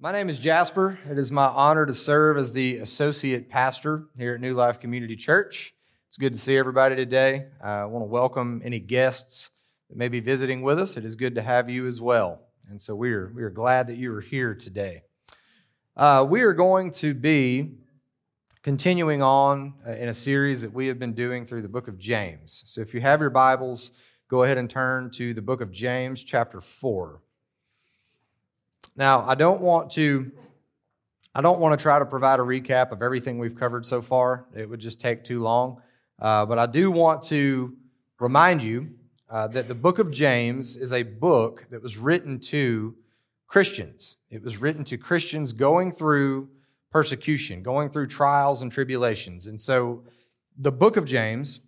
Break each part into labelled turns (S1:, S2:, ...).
S1: My name is Jasper. It is my honor to serve as the associate pastor here at New Life Community Church. It's good to see everybody today. I want to welcome any guests that may be visiting with us. It is good to have you as well. And so we are, we are glad that you are here today. Uh, we are going to be continuing on uh, in a series that we have been doing through the book of James. So if you have your Bibles, go ahead and turn to the book of James, chapter 4. Now, I don't want to I don't want to try to provide a recap of everything we've covered so far. It would just take too long. Uh, but I do want to remind you uh, that the book of James is a book that was written to Christians. It was written to Christians going through persecution, going through trials and tribulations. And so the book of James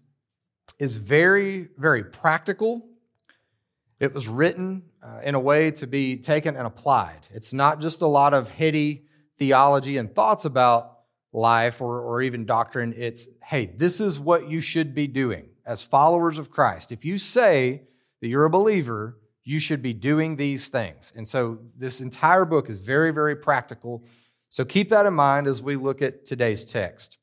S1: is very, very practical it was written uh, in a way to be taken and applied. It's not just a lot of heady theology and thoughts about life or, or even doctrine. It's, hey, this is what you should be doing as followers of Christ. If you say that you're a believer, you should be doing these things. And so this entire book is very, very practical. So keep that in mind as we look at today's text.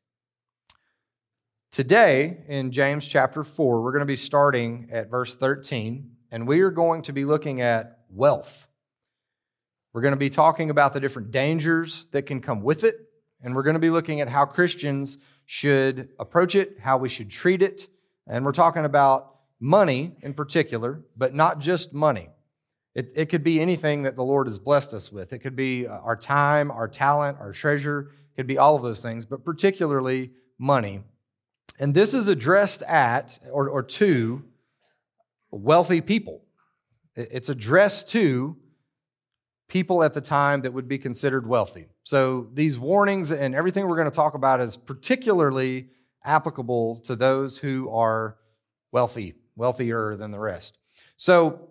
S1: Today, in James chapter 4, we're going to be starting at verse 13 and we are going to be looking at wealth. We're going to be talking about the different dangers that can come with it, and we're going to be looking at how Christians should approach it, how we should treat it, and we're talking about money in particular, but not just money. It, it could be anything that the Lord has blessed us with. It could be uh, our time, our talent, our treasure. It could be all of those things, but particularly money. And this is addressed at or, or to wealthy people. It's addressed to people at the time that would be considered wealthy. So these warnings and everything we're going to talk about is particularly applicable to those who are wealthy, wealthier than the rest. So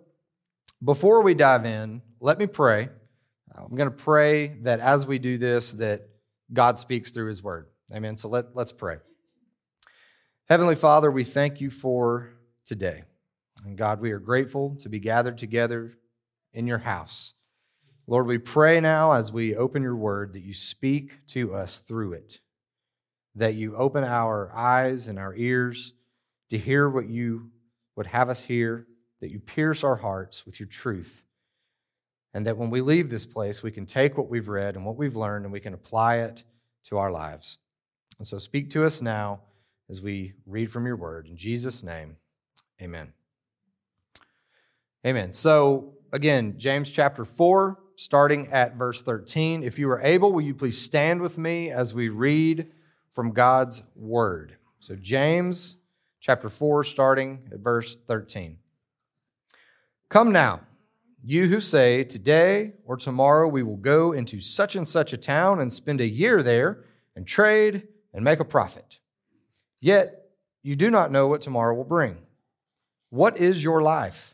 S1: before we dive in, let me pray. I'm going to pray that as we do this that God speaks through his word. Amen. So let, let's pray. Heavenly Father, we thank you for today. And God, we are grateful to be gathered together in your house. Lord, we pray now as we open your word that you speak to us through it, that you open our eyes and our ears to hear what you would have us hear, that you pierce our hearts with your truth, and that when we leave this place, we can take what we've read and what we've learned and we can apply it to our lives. And so speak to us now as we read from your word. In Jesus' name, amen. Amen. So, again, James chapter 4, starting at verse 13. If you are able, will you please stand with me as we read from God's word? So, James chapter 4, starting at verse 13. Come now, you who say, Today or tomorrow we will go into such and such a town and spend a year there and trade and make a profit. Yet you do not know what tomorrow will bring. What is your life?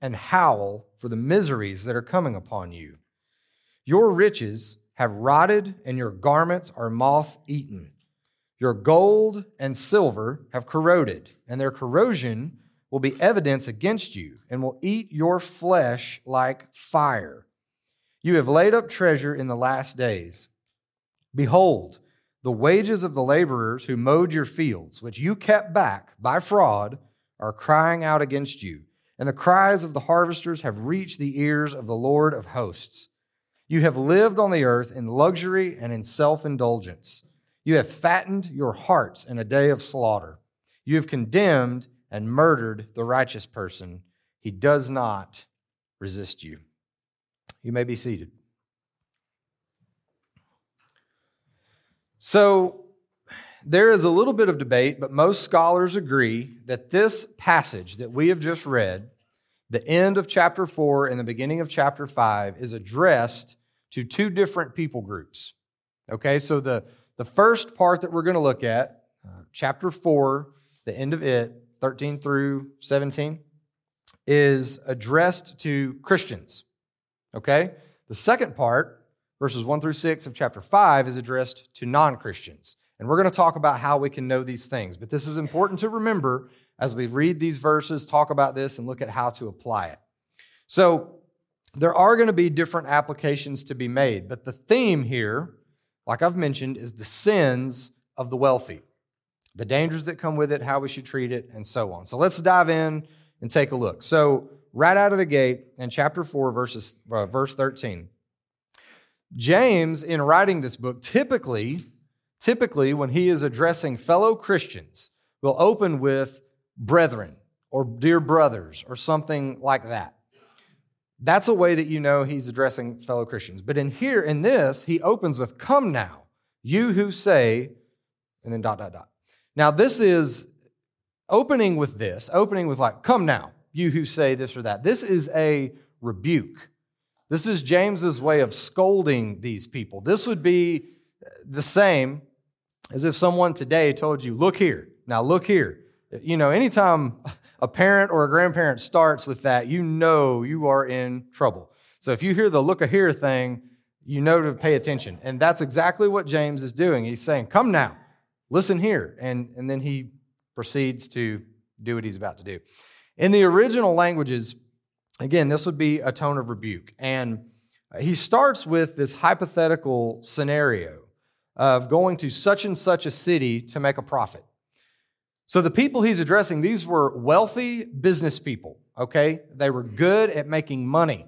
S1: and howl for the miseries that are coming upon you. Your riches have rotted, and your garments are moth eaten. Your gold and silver have corroded, and their corrosion will be evidence against you, and will eat your flesh like fire. You have laid up treasure in the last days. Behold, the wages of the laborers who mowed your fields, which you kept back by fraud, are crying out against you and the cries of the harvesters have reached the ears of the Lord of hosts. You have lived on the earth in luxury and in self indulgence. You have fattened your hearts in a day of slaughter. You have condemned and murdered the righteous person. He does not resist you. You may be seated. So, there is a little bit of debate, but most scholars agree that this passage that we have just read, the end of chapter 4 and the beginning of chapter 5, is addressed to two different people groups. Okay, so the, the first part that we're going to look at, uh, chapter 4, the end of it, 13 through 17, is addressed to Christians. Okay? The second part, verses 1 through 6 of chapter 5, is addressed to non Christians. And we're going to talk about how we can know these things. But this is important to remember as we read these verses, talk about this, and look at how to apply it. So, there are going to be different applications to be made, but the theme here, like I've mentioned, is the sins of the wealthy, the dangers that come with it, how we should treat it, and so on. So let's dive in and take a look. So, right out of the gate in chapter 4, verses, uh, verse 13, James, in writing this book, typically typically, when he is addressing fellow Christians, will open with brethren or dear brothers or something like that. That's a way that you know he's addressing fellow Christians. But in here, in this, he opens with, Come now, you who say, and then dot, dot, dot. Now, this is opening with this, opening with, like, Come now, you who say this or that. This is a rebuke. This is James's way of scolding these people. This would be the same as if someone today told you, look here, now look here. You know, anytime a parent or a grandparent starts with that, you know you are in trouble. So if you hear the look a here thing, you know to pay attention. And that's exactly what James is doing. He's saying, come now, listen here. And, and then he proceeds to do what he's about to do. In the original languages, again, this would be a tone of rebuke. And he starts with this hypothetical scenario of going to such and such a city to make a profit. So the people he's addressing, these were wealthy business people, okay? They were good at making money.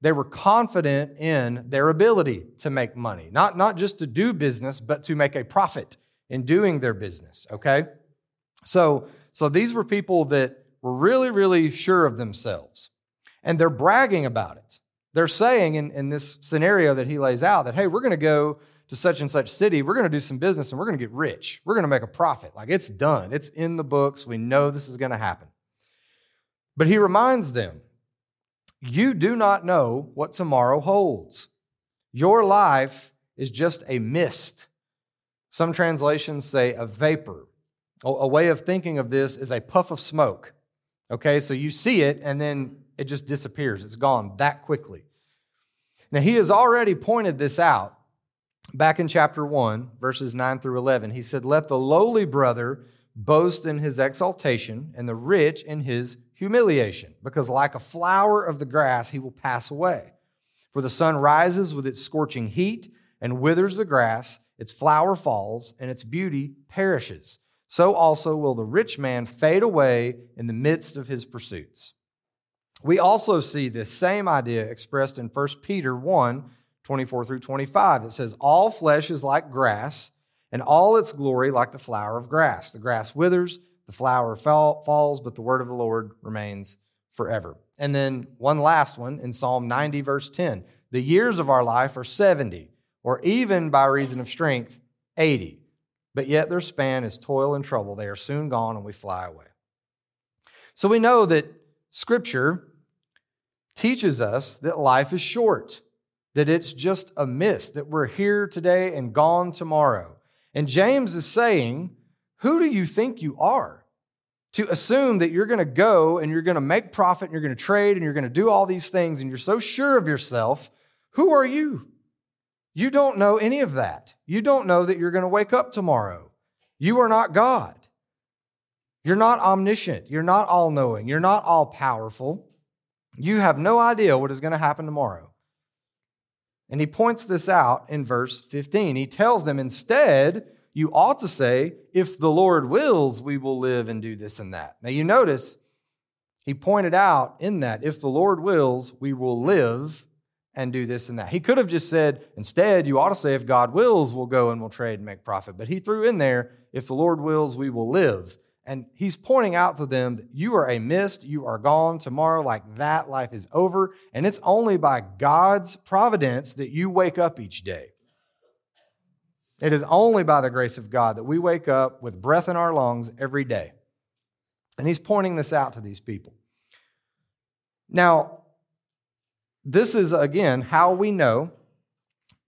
S1: They were confident in their ability to make money, not, not just to do business, but to make a profit in doing their business, okay? So, so these were people that were really, really sure of themselves. And they're bragging about it. They're saying in, in this scenario that he lays out that, hey, we're going to go to such and such city, we're going to do some business and we're going to get rich. We're going to make a profit. Like it's done, it's in the books. We know this is going to happen. But he reminds them, you do not know what tomorrow holds. Your life is just a mist. Some translations say a vapor. A way of thinking of this is a puff of smoke. Okay, so you see it and then it just disappears. It's gone that quickly. Now, he has already pointed this out back in chapter 1, verses 9 through 11, he said, Let the lowly brother boast in his exaltation, and the rich in his humiliation, because like a flower of the grass, he will pass away. For the sun rises with its scorching heat and withers the grass, its flower falls, and its beauty perishes. So also will the rich man fade away in the midst of his pursuits. We also see this same idea expressed in 1 Peter 1 24 through 25 It says, All flesh is like grass, and all its glory like the flower of grass. The grass withers, the flower fall, falls, but the word of the Lord remains forever. And then one last one in Psalm 90, verse 10 The years of our life are 70, or even by reason of strength, 80. But yet their span is toil and trouble. They are soon gone, and we fly away. So we know that Scripture teaches us that life is short that it's just a mist, that we're here today and gone tomorrow. And James is saying, Who do you think you are? To assume that you're going to go and you're going to make profit and you're going to trade and you're going to do all these things and you're so sure of yourself. Who are you? You don't know any of that. You don't know that you're going to wake up tomorrow. You are not God. You're not omniscient. You're not all knowing. You're not all powerful. You have no idea what is going to happen tomorrow. And he points this out in verse 15. He tells them instead, you ought to say, if the Lord wills, we will live and do this and that. Now you notice he pointed out in that, if the Lord wills, we will live and do this and that. He could have just said, instead, you ought to say, if God wills, we'll go and we'll trade and make profit. But he threw in there, if the Lord wills, we will live. And he's pointing out to them that you are a mist, you are gone tomorrow, like that, life is over. And it's only by God's providence that you wake up each day. It is only by the grace of God that we wake up with breath in our lungs every day. And he's pointing this out to these people. Now, this is again how we know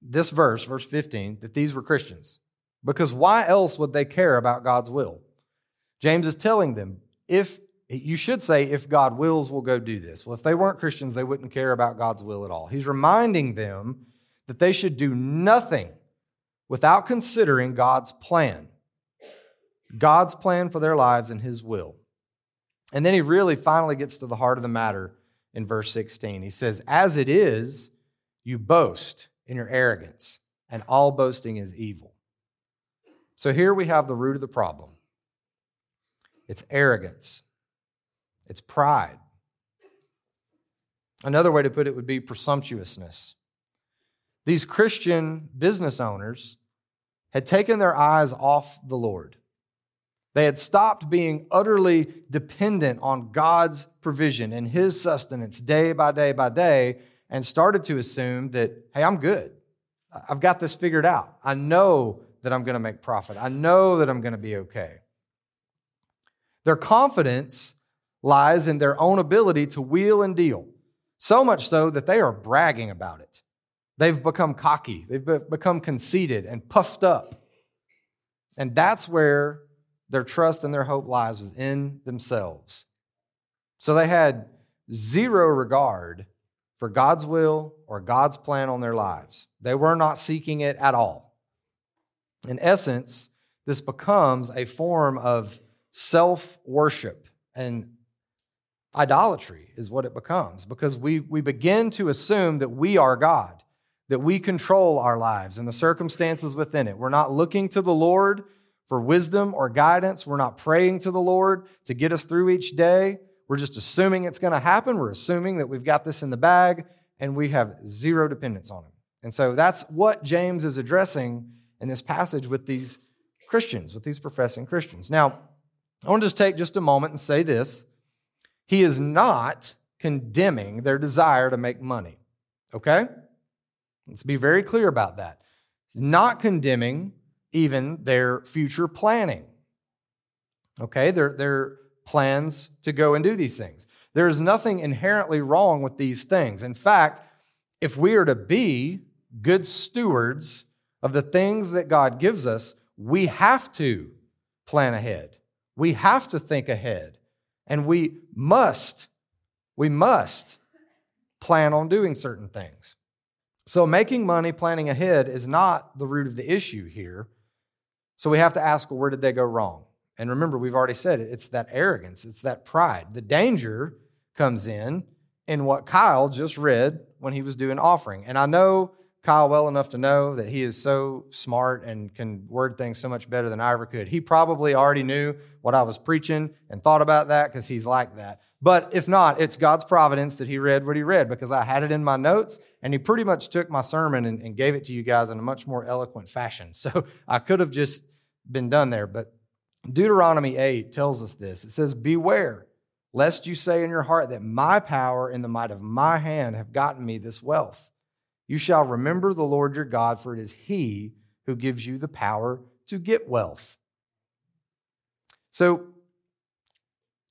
S1: this verse, verse 15, that these were Christians. Because why else would they care about God's will? James is telling them, if you should say, if God wills, we'll go do this. Well, if they weren't Christians, they wouldn't care about God's will at all. He's reminding them that they should do nothing without considering God's plan, God's plan for their lives and His will. And then he really finally gets to the heart of the matter in verse 16. He says, As it is, you boast in your arrogance, and all boasting is evil. So here we have the root of the problem it's arrogance, it's pride. Another way to put it would be presumptuousness. These Christian business owners had taken their eyes off the Lord. They had stopped being utterly dependent on God's provision and His sustenance day by day by day and started to assume that, hey, I'm good. I've got this figured out. I know that I'm going to make profit. I know that I'm going to be okay. Their confidence lies in their own ability to wheel and deal, so much so that they are bragging about it. They've become cocky, they've become conceited and puffed up. And that's where their trust and their hope lies within themselves. So they had zero regard for God's will or God's plan on their lives. They were not seeking it at all. In essence, this becomes a form of self worship and idolatry, is what it becomes, because we, we begin to assume that we are God, that we control our lives and the circumstances within it. We're not looking to the Lord for wisdom or guidance. We're not praying to the Lord to get us through each day. We're just assuming it's going to happen. We're assuming that we've got this in the bag and we have zero dependence on Him. And so that's what James is addressing in this passage with these Christians, with these professing Christians. Now, I want to just take just a moment and say this. He is not condemning their desire to make money. Okay? Let's be very clear about that. He's not condemning even their future planning. Okay, their, their plans to go and do these things. There is nothing inherently wrong with these things. In fact, if we are to be good stewards of the things that God gives us, we have to plan ahead. We have to think ahead. And we must, we must plan on doing certain things. So, making money, planning ahead is not the root of the issue here. So we have to ask, well, where did they go wrong? And remember, we've already said it, it's that arrogance, it's that pride. The danger comes in in what Kyle just read when he was doing offering. And I know Kyle well enough to know that he is so smart and can word things so much better than I ever could. He probably already knew what I was preaching and thought about that because he's like that. But if not, it's God's providence that he read what he read because I had it in my notes and he pretty much took my sermon and, and gave it to you guys in a much more eloquent fashion. So I could have just been done there. But Deuteronomy 8 tells us this it says, Beware, lest you say in your heart that my power and the might of my hand have gotten me this wealth. You shall remember the Lord your God, for it is he who gives you the power to get wealth. So,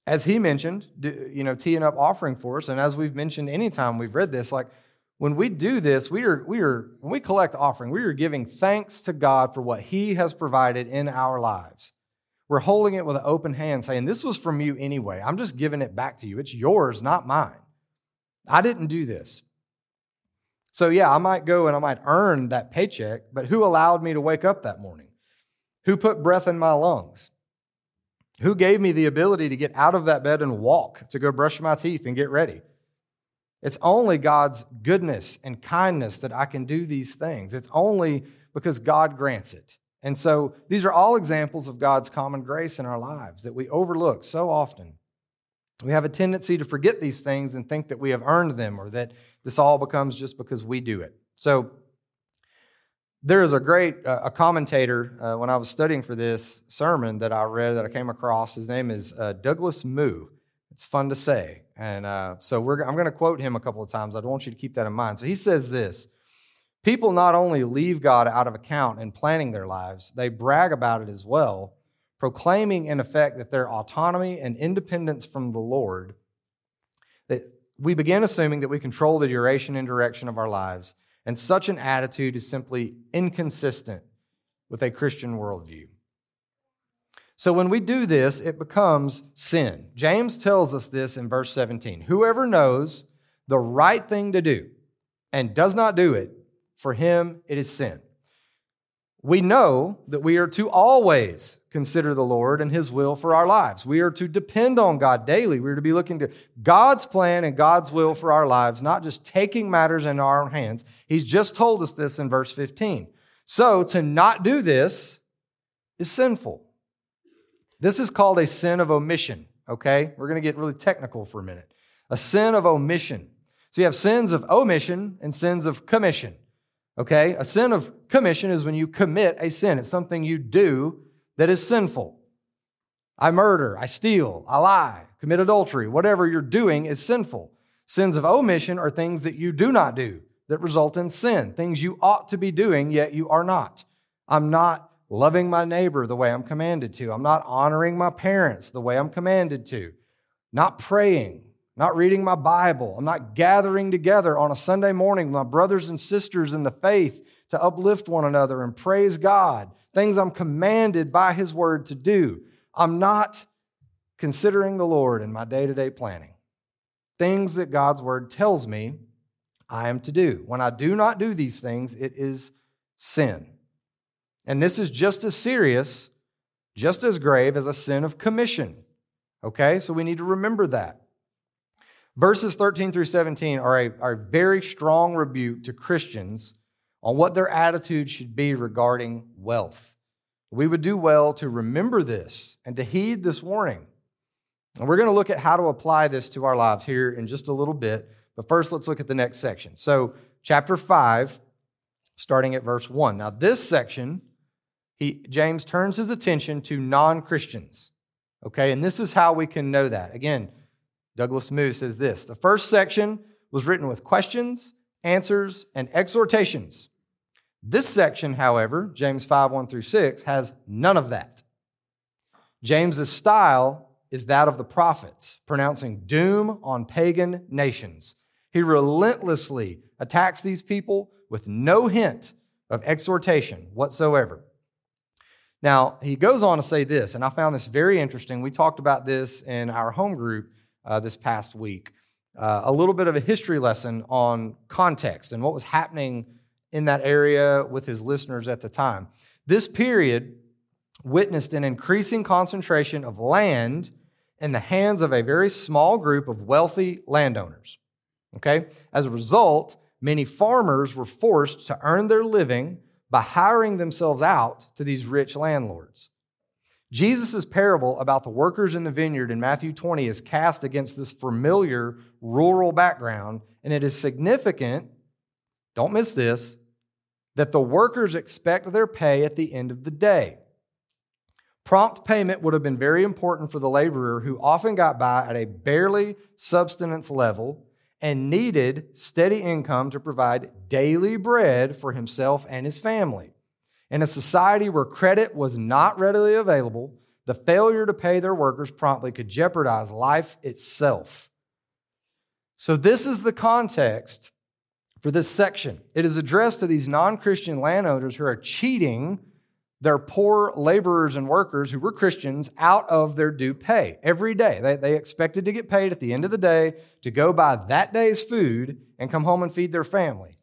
S1: as he mentioned, you know, teeing up offering for us, and as we've mentioned anytime we've read this, like when we do this, we are, we are, when we collect offering, we are giving thanks to God for what he has provided in our lives. We're holding it with an open hand, saying, This was from you anyway. I'm just giving it back to you. It's yours, not mine. I didn't do this. So, yeah, I might go and I might earn that paycheck, but who allowed me to wake up that morning? Who put breath in my lungs? Who gave me the ability to get out of that bed and walk, to go brush my teeth and get ready? It's only God's goodness and kindness that I can do these things. It's only because God grants it. And so these are all examples of God's common grace in our lives that we overlook so often. We have a tendency to forget these things and think that we have earned them or that this all becomes just because we do it. So there is a great uh, a commentator uh, when I was studying for this sermon that I read that I came across. His name is uh, Douglas Moo. It's fun to say, and uh, so I'm going to quote him a couple of times. I want you to keep that in mind. So he says this: People not only leave God out of account in planning their lives, they brag about it as well, proclaiming in effect that their autonomy and independence from the Lord. That we begin assuming that we control the duration and direction of our lives And such an attitude is simply inconsistent with a Christian worldview. So when we do this, it becomes sin. James tells us this in verse 17 Whoever knows the right thing to do and does not do it, for him it is sin. We know that we are to always consider the Lord and His will for our lives. We are to depend on God daily. We are to be looking to God's plan and God's will for our lives, not just taking matters in our own hands. He's just told us this in verse 15. So to not do this is sinful. This is called a sin of omission, okay? We're going to get really technical for a minute. A sin of omission. So you have sins of omission and sins of commission. Okay? A sin of commission is when you commit a sin. It's something you do that is sinful. I murder, I steal, I lie, commit adultery. Whatever you're doing is sinful. Sins of omission are things that you do not do that result in sin, things you ought to be doing, yet you are not. I'm not loving my neighbor the way I'm commanded to. I'm not honoring my parents the way I'm commanded to. Not praying, not reading my Bible. I'm not gathering together on a Sunday morning with my brothers and sisters in the faith to uplift one another and praise God. Things I'm commanded by His Word to do. I'm not considering the Lord in my day to day planning. Things that God's Word tells me I am to do. When I do not do these things, it is sin. And this is just as serious, just as grave as a sin of commission. Okay, so we need to remember that. Verses 13 through 17 are a, are a very strong rebuke to Christians on what their attitude should be regarding wealth. We would do well to remember this and to heed this warning. And we're going to look at how to apply this to our lives here in just a little bit. But first, let's look at the next section. So, chapter 5, starting at verse 1. Now, this section, he, James turns his attention to non Christians. Okay, and this is how we can know that. Again, Douglas Moo says this The first section was written with questions, answers, and exhortations. This section, however, James 5 1 through 6, has none of that. James's style is that of the prophets, pronouncing doom on pagan nations. He relentlessly attacks these people with no hint of exhortation whatsoever. Now, he goes on to say this, and I found this very interesting. We talked about this in our home group uh, this past week. Uh, a little bit of a history lesson on context and what was happening in that area with his listeners at the time. This period witnessed an increasing concentration of land in the hands of a very small group of wealthy landowners. Okay? As a result, many farmers were forced to earn their living by hiring themselves out to these rich landlords. Jesus' parable about the workers in the vineyard in Matthew 20 is cast against this familiar rural background, and it is significant, don't miss this, that the workers expect their pay at the end of the day. Prompt payment would have been very important for the laborer who often got by at a barely subsistence level and needed steady income to provide daily bread for himself and his family. In a society where credit was not readily available, the failure to pay their workers promptly could jeopardize life itself. So, this is the context for this section. It is addressed to these non Christian landowners who are cheating their poor laborers and workers who were Christians out of their due pay every day. They, they expected to get paid at the end of the day to go buy that day's food and come home and feed their family.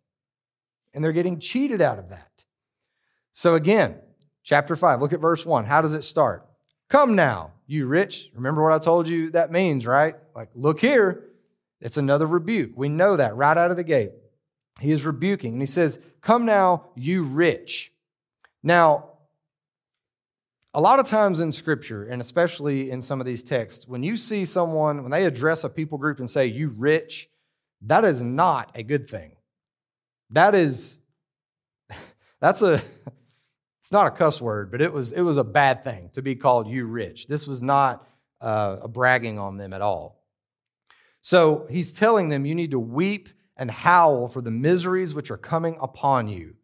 S1: And they're getting cheated out of that. So, again, chapter 5, look at verse 1. How does it start? Come now, you rich. Remember what I told you that means, right? Like, look here. It's another rebuke. We know that right out of the gate. He is rebuking, and he says, Come now, you rich. Now, a lot of times in scripture, and especially in some of these texts, when you see someone, when they address a people group and say, You rich, that is not a good thing. That is, that's a, not a cuss word, but it was, it was a bad thing to be called you rich. This was not uh, a bragging on them at all. So he's telling them, you need to weep and howl for the miseries which are coming upon you.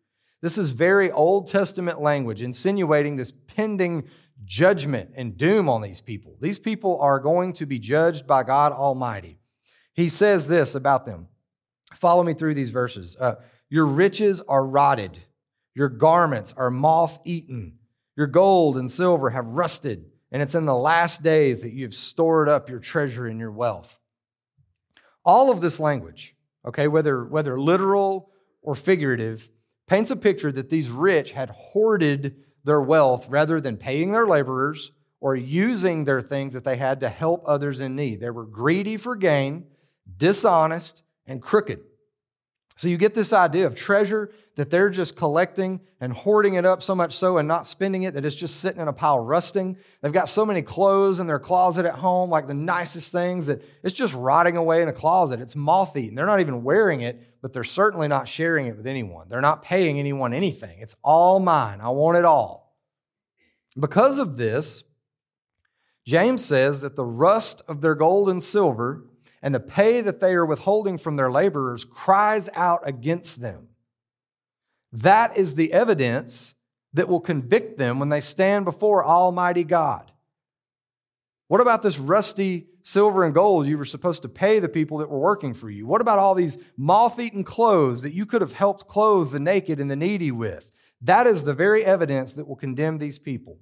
S1: This is very Old Testament language, insinuating this pending judgment and doom on these people. These people are going to be judged by God Almighty. He says this about them. Follow me through these verses. Uh, Your riches are rotted, your garments are moth eaten, your gold and silver have rusted, and it's in the last days that you've stored up your treasure and your wealth. All of this language, okay, whether, whether literal or figurative, paints a picture that these rich had hoarded their wealth rather than paying their laborers or using their things that they had to help others in need. They were greedy for gain, dishonest, and crooked. So you get this idea of treasure that they're just collecting and hoarding it up so much so and not spending it that it's just sitting in a pile rusting. They've got so many clothes in their closet at home, like the nicest things, that it's just rotting away in a closet. It's moth eaten. They're not even wearing it, but they're certainly not sharing it with anyone. They're not paying anyone anything. It's all mine. I want it all. Because of this, James says that the rust of their gold and silver and the pay that they are withholding from their laborers cries out against them. That is the evidence that will convict them when they stand before Almighty God. What about this rusty silver and gold you were supposed to pay the people that were working for you? What about all these moth eaten clothes that you could have helped clothe the naked and the needy with? That is the very evidence that will condemn these people.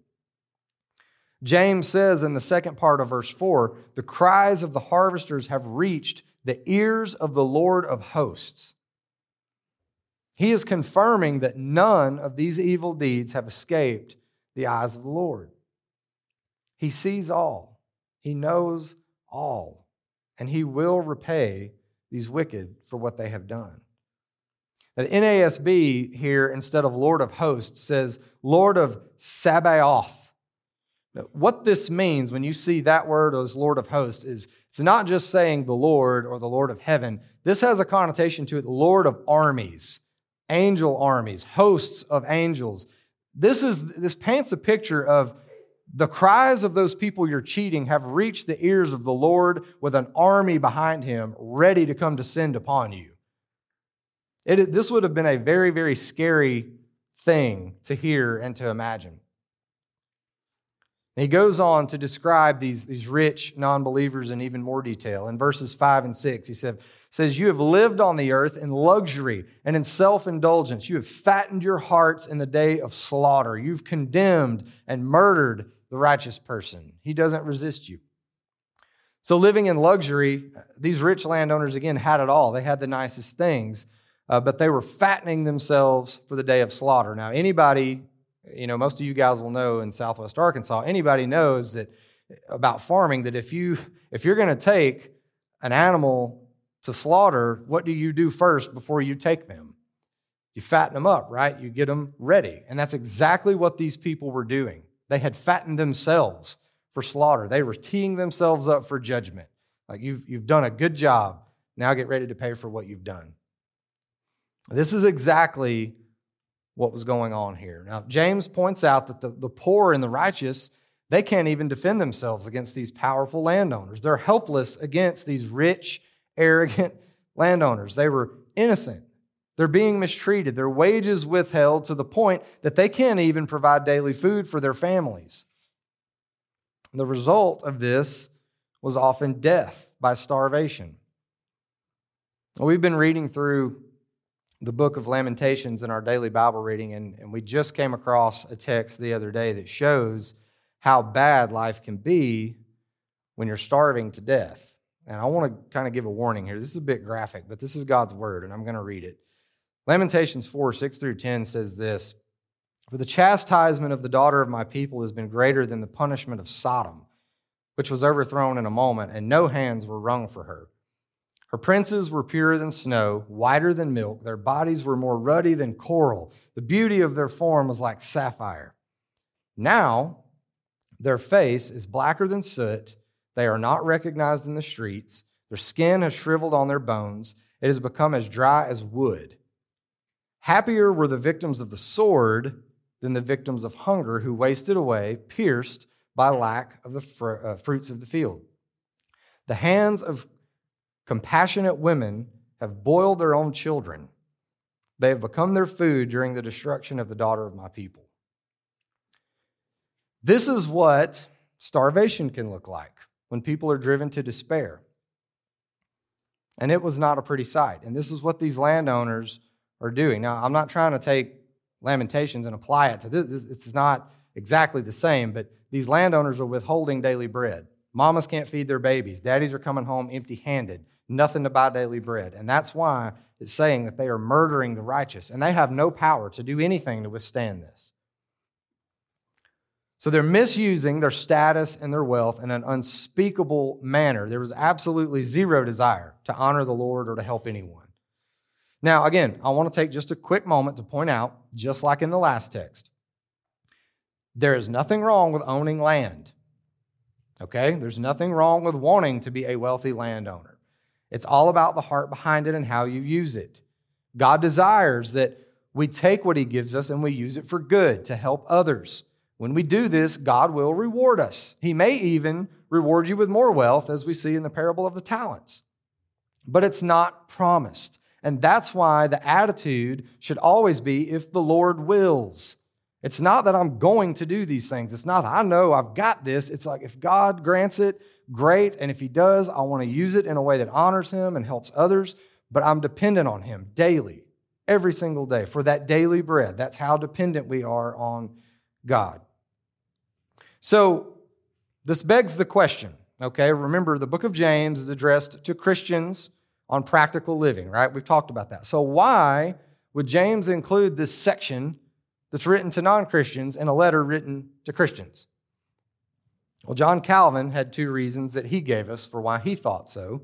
S1: James says in the second part of verse 4 the cries of the harvesters have reached the ears of the Lord of hosts. He is confirming that none of these evil deeds have escaped the eyes of the Lord. He sees all, He knows all, and He will repay these wicked for what they have done. The NASB here, instead of Lord of hosts, says Lord of Sabaoth what this means when you see that word as Lord of hosts is it's not just saying the Lord or the Lord of heaven. This has a connotation to it, Lord of armies, angel armies, hosts of angels. This is this paints a picture of the cries of those people you're cheating have reached the ears of the Lord with an army behind him ready to come descend upon you. It, this would have been a very, very scary thing to hear and to imagine. And he goes on to describe these, these rich non believers in even more detail. In verses 5 and 6, he said, says, You have lived on the earth in luxury and in self indulgence. You have fattened your hearts in the day of slaughter. You've condemned and murdered the righteous person. He doesn't resist you. So, living in luxury, these rich landowners again had it all. They had the nicest things, uh, but they were fattening themselves for the day of slaughter. Now, anybody you know, most of you guys will know in Southwest Arkansas, anybody knows that about farming that if you if you're going to take an animal to slaughter, what do you do first before you take them? You fatten them up, right? You get them ready. And that's exactly what these people were doing. They had fattened themselves for slaughter. They were teeing themselves up for judgment. Like you've you've done a good job. Now get ready to pay for what you've done. This is exactly what was going on here. Now, James points out that the, the poor and the righteous, they can't even defend themselves against these powerful landowners. They're helpless against these rich, arrogant landowners. They were innocent. They're being mistreated, their wages withheld to the point that they can't even provide daily food for their families. The result of this was often death by starvation. We've been reading through the book of Lamentations in our daily Bible reading, and, and we just came across a text the other day that shows how bad life can be when you're starving to death. And I want to kind of give a warning here. This is a bit graphic, but this is God's word, and I'm going to read it. Lamentations 4 6 through 10 says this For the chastisement of the daughter of my people has been greater than the punishment of Sodom, which was overthrown in a moment, and no hands were wrung for her. Her princes were purer than snow, whiter than milk. Their bodies were more ruddy than coral. The beauty of their form was like sapphire. Now, their face is blacker than soot. They are not recognized in the streets. Their skin has shriveled on their bones. It has become as dry as wood. Happier were the victims of the sword than the victims of hunger who wasted away, pierced by lack of the fr- uh, fruits of the field. The hands of Compassionate women have boiled their own children. They have become their food during the destruction of the daughter of my people. This is what starvation can look like when people are driven to despair. And it was not a pretty sight. And this is what these landowners are doing. Now, I'm not trying to take Lamentations and apply it to this. It's not exactly the same, but these landowners are withholding daily bread. Mamas can't feed their babies. Daddies are coming home empty handed, nothing to buy daily bread. And that's why it's saying that they are murdering the righteous, and they have no power to do anything to withstand this. So they're misusing their status and their wealth in an unspeakable manner. There was absolutely zero desire to honor the Lord or to help anyone. Now, again, I want to take just a quick moment to point out, just like in the last text, there is nothing wrong with owning land. Okay? There's nothing wrong with wanting to be a wealthy landowner. It's all about the heart behind it and how you use it. God desires that we take what He gives us and we use it for good to help others. When we do this, God will reward us. He may even reward you with more wealth, as we see in the parable of the talents. But it's not promised. And that's why the attitude should always be if the Lord wills. It's not that I'm going to do these things. It's not I know I've got this. It's like if God grants it, great. And if He does, I want to use it in a way that honors Him and helps others. But I'm dependent on Him daily, every single day, for that daily bread. That's how dependent we are on God. So this begs the question, okay? Remember, the book of James is addressed to Christians on practical living, right? We've talked about that. So why would James include this section that's written to non Christians in a letter written to Christians? Well, John Calvin had two reasons that he gave us for why he thought so.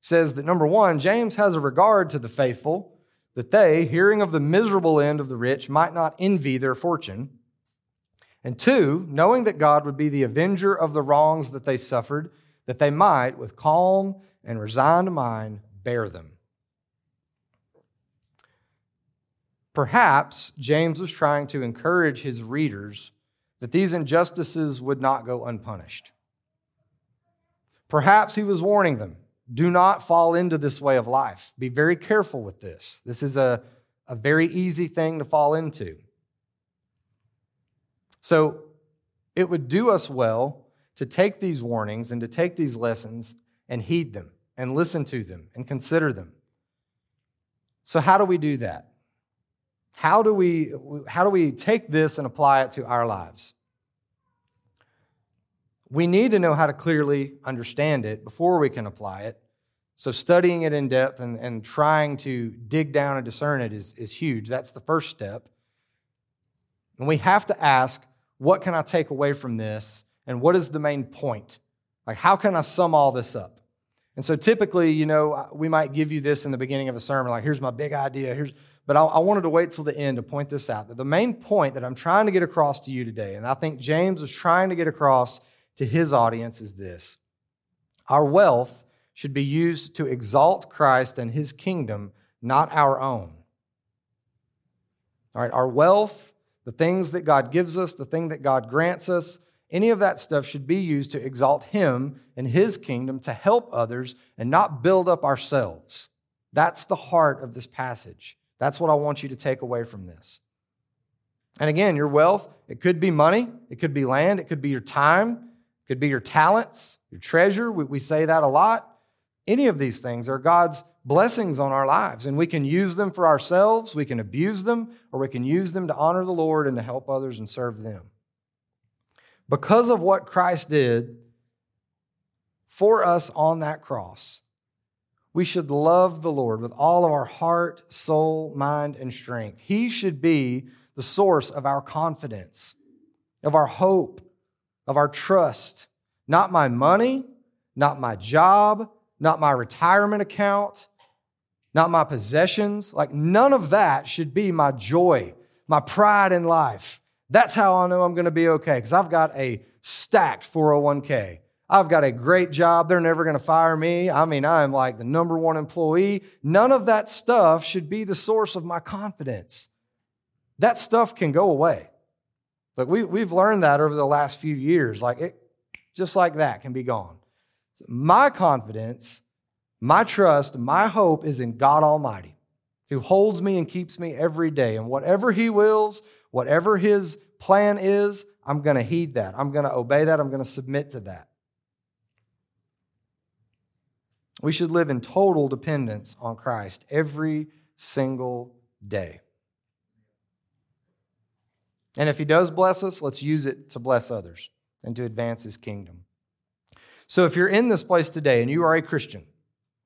S1: He says that number one, James has a regard to the faithful, that they, hearing of the miserable end of the rich, might not envy their fortune. And two, knowing that God would be the avenger of the wrongs that they suffered, that they might, with calm and resigned mind, bear them. Perhaps James was trying to encourage his readers that these injustices would not go unpunished. Perhaps he was warning them do not fall into this way of life. Be very careful with this. This is a, a very easy thing to fall into. So it would do us well to take these warnings and to take these lessons and heed them and listen to them and consider them. So, how do we do that? How do we, how do we take this and apply it to our lives? We need to know how to clearly understand it before we can apply it. So, studying it in depth and, and trying to dig down and discern it is, is huge. That's the first step. And we have to ask what can I take away from this? And what is the main point? Like, how can I sum all this up? And so typically, you know, we might give you this in the beginning of a sermon, like, here's my big idea. Here's, but I, I wanted to wait till the end to point this out. That the main point that I'm trying to get across to you today, and I think James was trying to get across to his audience, is this our wealth should be used to exalt Christ and his kingdom, not our own. All right, our wealth the things that God gives us, the thing that God grants us, any of that stuff should be used to exalt Him and His kingdom to help others and not build up ourselves. That's the heart of this passage. That's what I want you to take away from this. And again, your wealth, it could be money, it could be land, it could be your time, it could be your talents, your treasure. We, we say that a lot. Any of these things are God's blessings on our lives, and we can use them for ourselves, we can abuse them, or we can use them to honor the Lord and to help others and serve them. Because of what Christ did for us on that cross, we should love the Lord with all of our heart, soul, mind, and strength. He should be the source of our confidence, of our hope, of our trust. Not my money, not my job, not my retirement account, not my possessions. Like, none of that should be my joy, my pride in life. That's how I know I'm going to be okay because I've got a stacked 401k. I've got a great job. They're never going to fire me. I mean, I am like the number one employee. None of that stuff should be the source of my confidence. That stuff can go away. But we, we've learned that over the last few years. Like it, just like that can be gone. My confidence my trust, my hope is in God Almighty, who holds me and keeps me every day. And whatever He wills, whatever His plan is, I'm going to heed that. I'm going to obey that. I'm going to submit to that. We should live in total dependence on Christ every single day. And if He does bless us, let's use it to bless others and to advance His kingdom. So if you're in this place today and you are a Christian,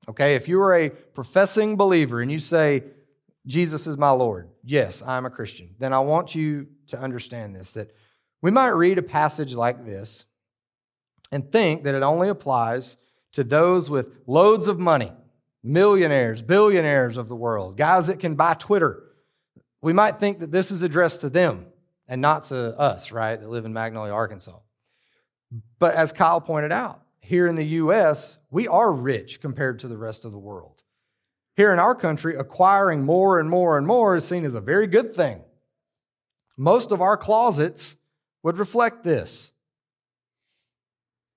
S1: okay, if you are a professing believer and you say, Jesus is my Lord, yes, I'm a Christian, then I want you to understand this that we might read a passage like this and think that it only applies to those with loads of money, millionaires, billionaires of the world, guys that can buy Twitter. We might think that this is addressed to them and not to us, right, that live in Magnolia, Arkansas. But as Kyle pointed out, here in the US, we are rich compared to the rest of the world. Here in our country, acquiring more and more and more is seen as a very good thing. Most of our closets would reflect this.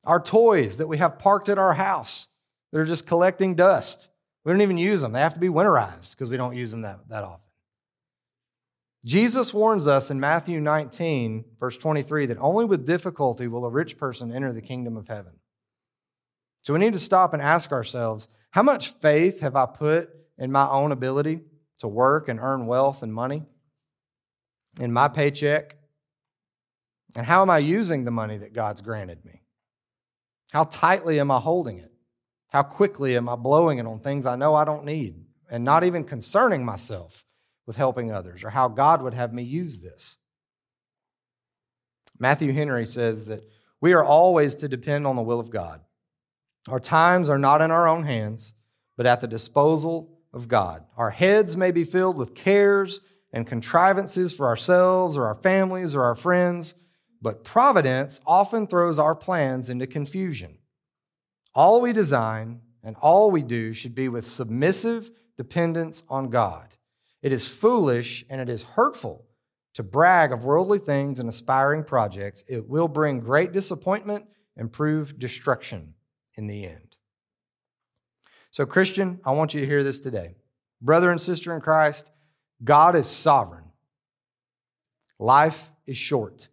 S1: Our toys that we have parked at our house, they're just collecting dust. We don't even use them. They have to be winterized because we don't use them that, that often. Jesus warns us in Matthew 19, verse 23, that only with difficulty will a rich person enter the kingdom of heaven. So we need to stop and ask ourselves how much faith have I put in my own ability to work and earn wealth and money, in my paycheck? And how am I using the money that God's granted me? How tightly am I holding it? How quickly am I blowing it on things I know I don't need and not even concerning myself with helping others or how God would have me use this? Matthew Henry says that we are always to depend on the will of God. Our times are not in our own hands, but at the disposal of God. Our heads may be filled with cares and contrivances for ourselves or our families or our friends, but providence often throws our plans into confusion. All we design and all we do should be with submissive dependence on God. It is foolish and it is hurtful to brag of worldly things and aspiring projects. It will bring great disappointment and prove destruction in the end. So, Christian, I want you to hear this today. Brother and sister in Christ, God is sovereign. Life is short.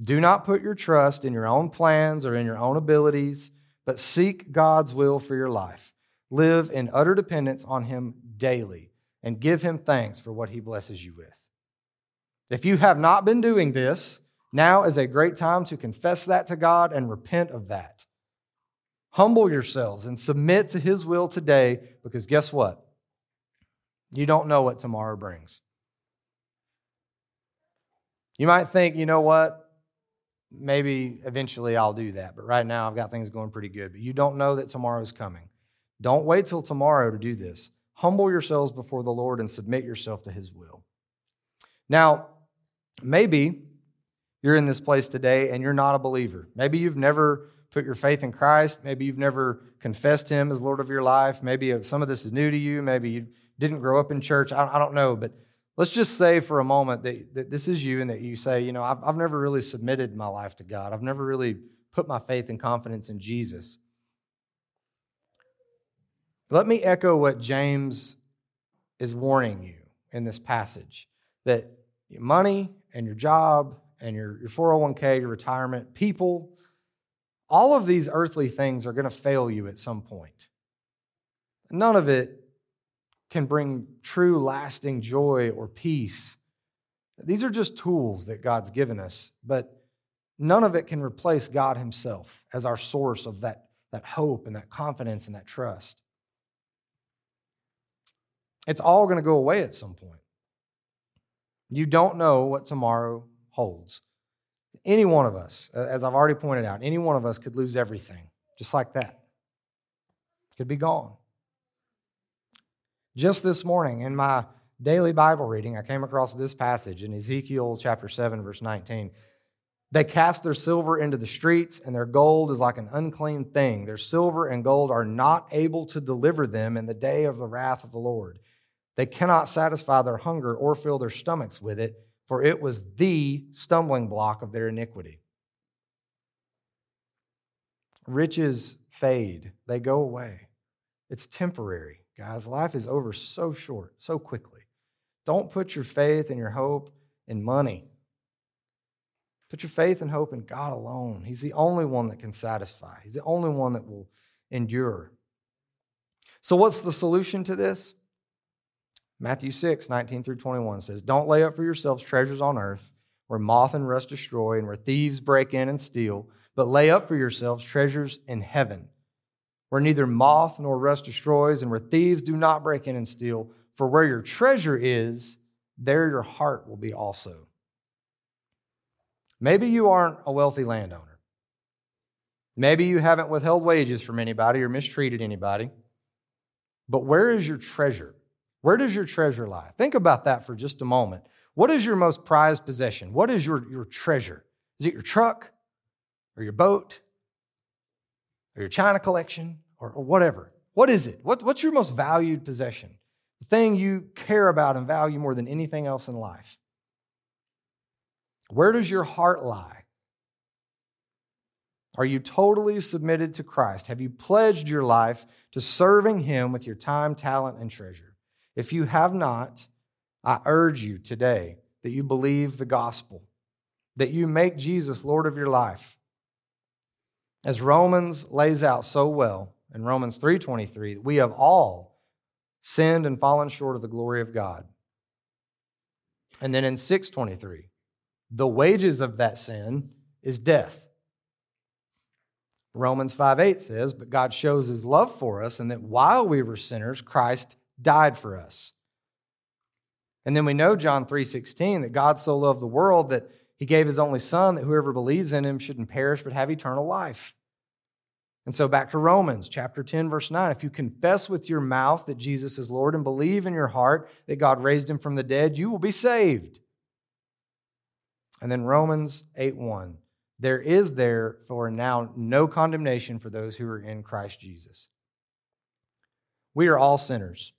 S1: Do not put your trust in your own plans or in your own abilities, but seek God's will for your life. Live in utter dependence on Him daily and give Him thanks for what He blesses you with. If you have not been doing this, now is a great time to confess that to God and repent of that. Humble yourselves and submit to His will today because guess what? You don't know what tomorrow brings. You might think, you know what? Maybe eventually I'll do that, but right now I've got things going pretty good. But you don't know that tomorrow's coming. Don't wait till tomorrow to do this. Humble yourselves before the Lord and submit yourself to His will. Now, maybe you're in this place today and you're not a believer. Maybe you've never put your faith in Christ. Maybe you've never confessed Him as Lord of your life. Maybe some of this is new to you. Maybe you didn't grow up in church. I don't know. But let's just say for a moment that, that this is you and that you say, you know, I've, I've never really submitted my life to God. I've never really put my faith and confidence in Jesus. Let me echo what James is warning you in this passage that your money and your job and your, your 401k, your retirement, people, all of these earthly things are going to fail you at some point. None of it can bring true, lasting joy or peace. These are just tools that God's given us, but none of it can replace God Himself as our source of that, that hope and that confidence and that trust. It's all going to go away at some point. You don't know what tomorrow holds. Any one of us, as I've already pointed out, any one of us could lose everything, just like that. Could be gone. Just this morning in my daily Bible reading, I came across this passage in Ezekiel chapter 7, verse 19. They cast their silver into the streets, and their gold is like an unclean thing. Their silver and gold are not able to deliver them in the day of the wrath of the Lord. They cannot satisfy their hunger or fill their stomachs with it for it was the stumbling block of their iniquity. Riches fade, they go away. It's temporary, guys. Life is over so short, so quickly. Don't put your faith and your hope in money. Put your faith and hope in God alone. He's the only one that can satisfy, He's the only one that will endure. So, what's the solution to this? Matthew 6, 19 through 21 says, Don't lay up for yourselves treasures on earth where moth and rust destroy and where thieves break in and steal, but lay up for yourselves treasures in heaven where neither moth nor rust destroys and where thieves do not break in and steal. For where your treasure is, there your heart will be also. Maybe you aren't a wealthy landowner. Maybe you haven't withheld wages from anybody or mistreated anybody. But where is your treasure? Where does your treasure lie? Think about that for just a moment. What is your most prized possession? What is your, your treasure? Is it your truck or your boat or your China collection or, or whatever? What is it? What, what's your most valued possession? The thing you care about and value more than anything else in life? Where does your heart lie? Are you totally submitted to Christ? Have you pledged your life to serving Him with your time, talent, and treasure? If you have not, I urge you today that you believe the gospel, that you make Jesus Lord of your life. As Romans lays out so well in Romans 3:23, we have all sinned and fallen short of the glory of God. And then in 623, the wages of that sin is death. Romans 5 8 says, But God shows his love for us, and that while we were sinners, Christ died for us. And then we know John 3:16 that God so loved the world that he gave his only son that whoever believes in him shouldn't perish but have eternal life. And so back to Romans chapter 10 verse 9, if you confess with your mouth that Jesus is Lord and believe in your heart that God raised him from the dead, you will be saved. And then Romans 8:1, there is therefore now no condemnation for those who are in Christ Jesus. We are all sinners.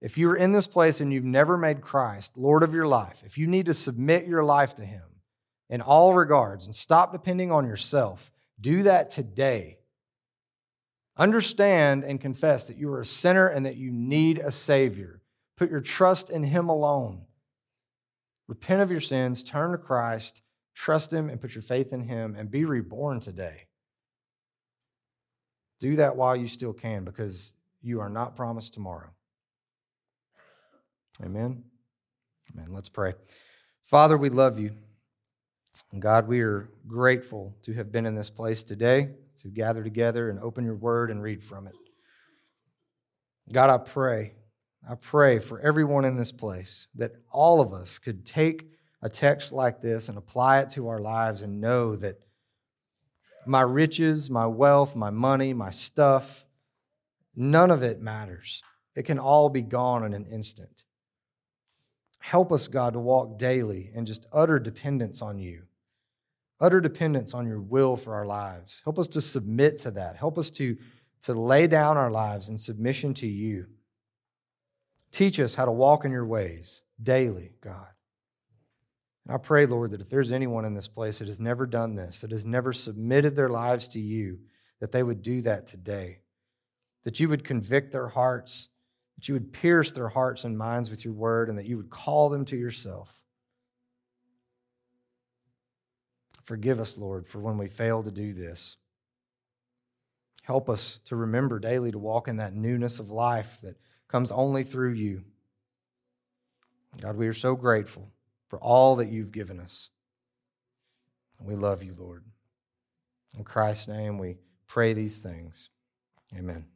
S1: If you are in this place and you've never made Christ Lord of your life, if you need to submit your life to Him in all regards and stop depending on yourself, do that today. Understand and confess that you are a sinner and that you need a Savior. Put your trust in Him alone. Repent of your sins, turn to Christ, trust Him, and put your faith in Him, and be reborn today. Do that while you still can because you are not promised tomorrow. Amen. Amen. Let's pray. Father, we love you. God, we are grateful to have been in this place today, to gather together and open your word and read from it. God, I pray, I pray for everyone in this place that all of us could take a text like this and apply it to our lives and know that my riches, my wealth, my money, my stuff, none of it matters. It can all be gone in an instant. Help us, God, to walk daily in just utter dependence on you, utter dependence on your will for our lives. Help us to submit to that. Help us to, to lay down our lives in submission to you. Teach us how to walk in your ways daily, God. And I pray, Lord, that if there's anyone in this place that has never done this, that has never submitted their lives to you, that they would do that today. That you would convict their hearts that you would pierce their hearts and minds with your word, and that you would call them to yourself. Forgive us, Lord, for when we fail to do this. Help us to remember daily to walk in that newness of life that comes only through you. God, we are so grateful for all that you've given us. We love you, Lord. In Christ's name, we pray these things. Amen.